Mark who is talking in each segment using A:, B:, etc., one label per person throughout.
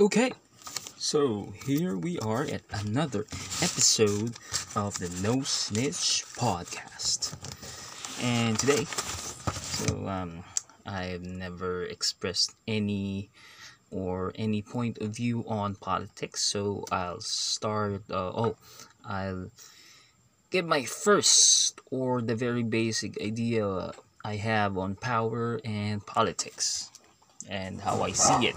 A: Okay, so here we are at another episode of the No Snitch podcast. And today, so um, I've never expressed any or any point of view on politics, so I'll start. Uh, oh, I'll get my first or the very basic idea I have on power and politics and how I see it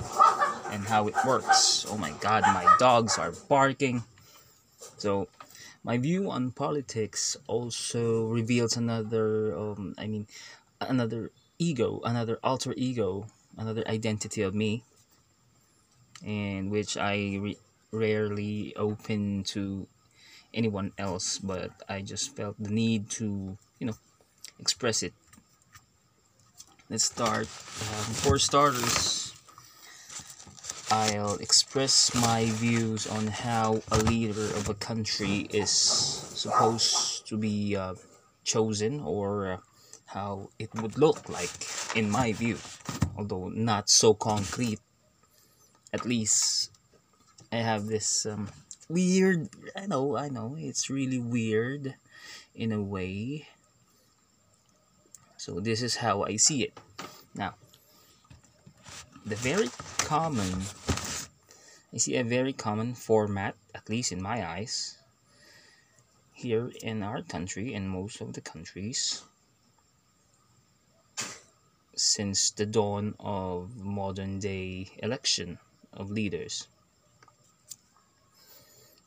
A: and how it works. Oh my god, my dogs are barking. So, my view on politics also reveals another, um, I mean, another ego, another alter ego, another identity of me, and which I re- rarely open to anyone else, but I just felt the need to, you know, express it. Let's start. Um, for starters, I'll express my views on how a leader of a country is supposed to be uh, chosen or uh, how it would look like, in my view, although not so concrete. At least I have this um, weird, I know, I know, it's really weird in a way. So, this is how I see it. Now, the very common I see a very common format, at least in my eyes, here in our country and most of the countries since the dawn of modern day election of leaders.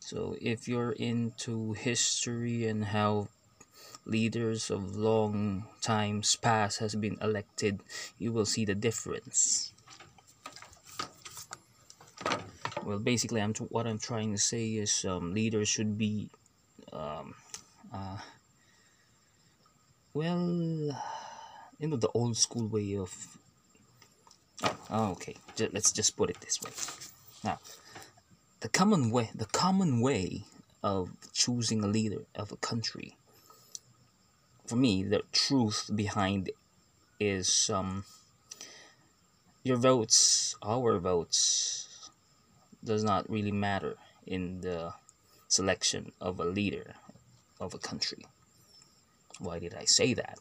A: So if you're into history and how leaders of long times past has been elected, you will see the difference. Well, basically, I'm what I'm trying to say is um, leaders should be, um, uh, well, you know, the old school way of. Oh, okay. Let's just put it this way. Now, the common way, the common way of choosing a leader of a country for me, the truth behind is um, your votes, our votes, does not really matter in the selection of a leader of a country. Why did I say that?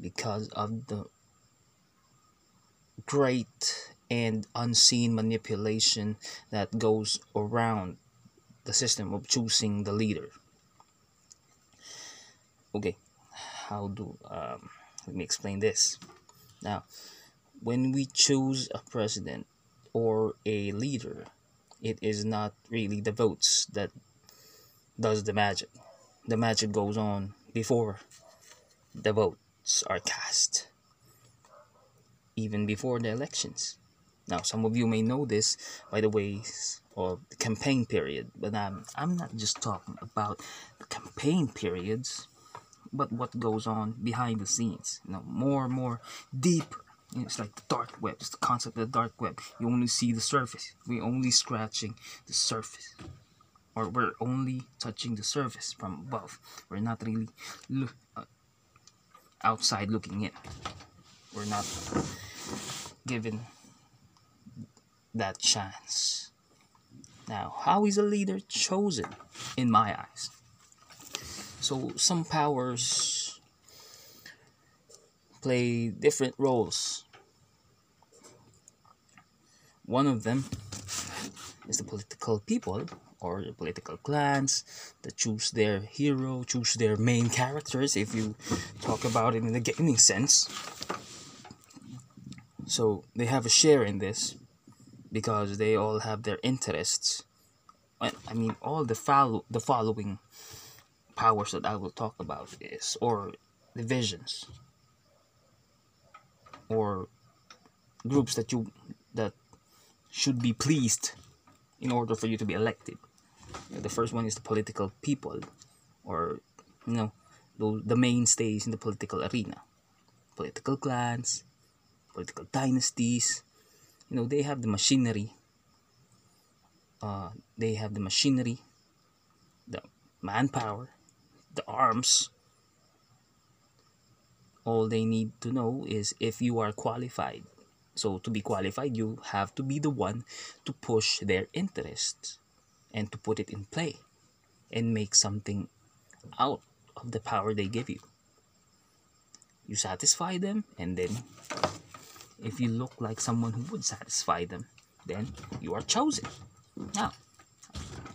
A: Because of the great and unseen manipulation that goes around the system of choosing the leader. Okay, how do um, let me explain this now when we choose a president or a leader it is not really the votes that does the magic the magic goes on before the votes are cast even before the elections now some of you may know this by the ways of the campaign period but I'm, I'm not just talking about the campaign periods but what goes on behind the scenes. You know, more and more deeper. It's like the dark web. It's the concept of the dark web. You only see the surface. We're only scratching the surface, or we're only touching the surface from above. We're not really look uh, outside looking in. We're not given that chance. Now, how is a leader chosen in my eyes? So some powers play different roles. One of them is the political people or the political clans that choose their hero, choose their main characters if you talk about it in the gaming sense. So they have a share in this because they all have their interests. I mean, all the follow the following powers that I will talk about is or divisions or groups that you that should be pleased in order for you to be elected. The first one is the political people or you know the, the mainstays in the political arena. Political clans, political dynasties, you know, they have the machinery. Uh, they have the machinery, the manpower, the arms all they need to know is if you are qualified So to be qualified, you have to be the one to push their interests and to put it in play and make something out of the power they give you. You satisfy them, and then if you look like someone who would satisfy them, then you are chosen. Now,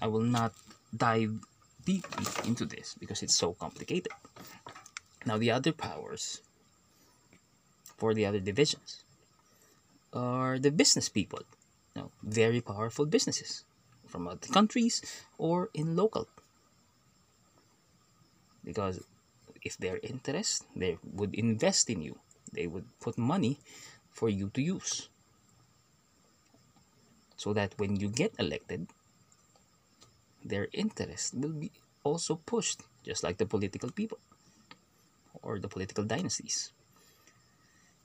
A: I will not dive deeply into this because it's so complicated. Now, the other powers for the other divisions are the business people, you know, very powerful businesses from other countries or in local. Because if they're interested, they would invest in you. They would put money for you to use. So that when you get elected, their interest will be also pushed, just like the political people or the political dynasties.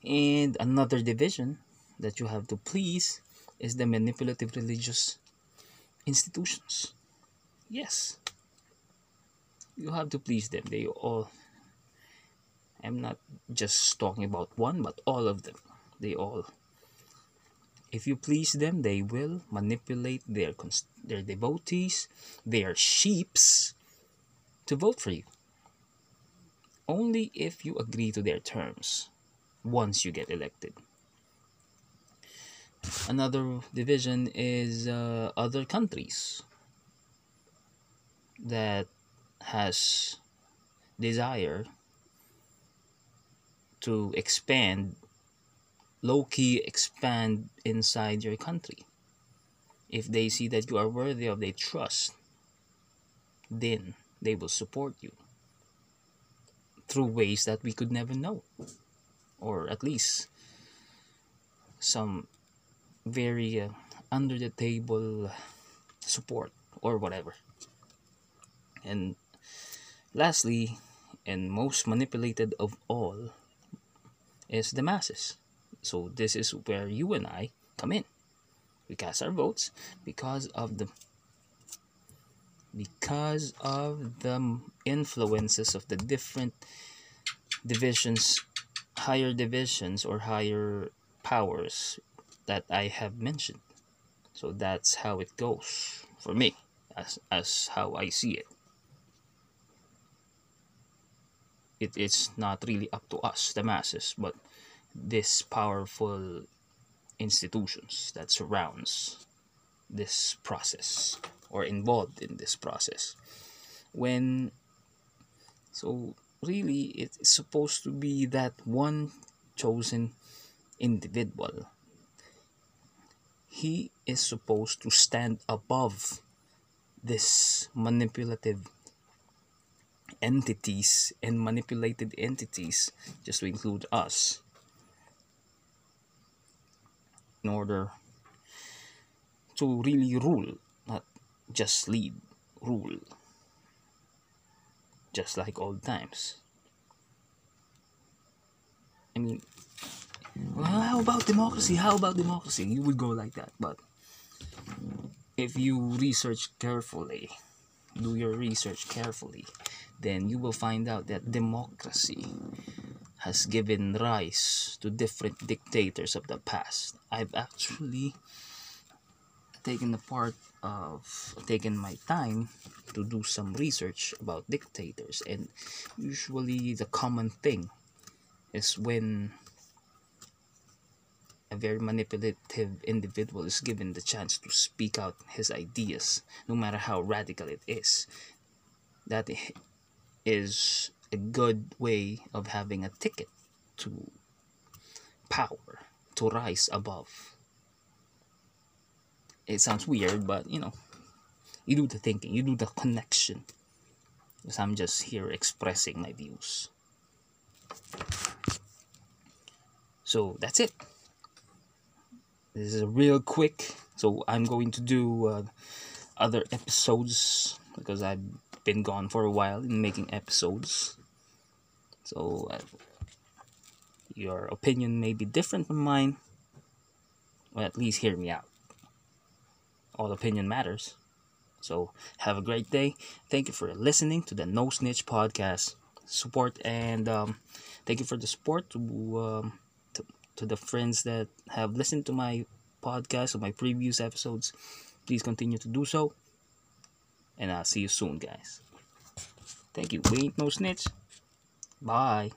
A: And another division that you have to please is the manipulative religious institutions. Yes. You have to please them. They all I'm not just talking about one, but all of them. They all if you please them, they will manipulate their their devotees, their sheeps to vote for you. Only if you agree to their terms once you get elected. Another division is uh, other countries that has desire to expand low key expand inside your country if they see that you are worthy of their trust then they will support you through ways that we could never know or at least some very uh, under the table support or whatever. And lastly, and most manipulated of all, is the masses. So this is where you and I come in. We cast our votes because of the because of the influences of the different divisions higher divisions or higher powers that I have mentioned. So that's how it goes for me, as, as how I see it. It is not really up to us, the masses, but this powerful institutions that surrounds this process or involved in this process. When so really it's supposed to be that one chosen individual he is supposed to stand above this manipulative entities and manipulated entities just to include us in order to really rule just lead rule just like old times. I mean, well, how about democracy? How about democracy? You would go like that, but if you research carefully, do your research carefully, then you will find out that democracy has given rise to different dictators of the past. I've actually taken the part of taken my time to do some research about dictators. And usually the common thing is when a very manipulative individual is given the chance to speak out his ideas no matter how radical it is. That is a good way of having a ticket to power to rise above it sounds weird, but you know, you do the thinking, you do the connection. Because I'm just here expressing my views. So that's it. This is a real quick. So I'm going to do uh, other episodes because I've been gone for a while in making episodes. So uh, your opinion may be different from mine. Well, at least hear me out all opinion matters. So have a great day. Thank you for listening to the No Snitch podcast. Support and um, thank you for the support to, um, to to the friends that have listened to my podcast or my previous episodes. Please continue to do so. And I'll see you soon, guys. Thank you. We ain't no snitch. Bye.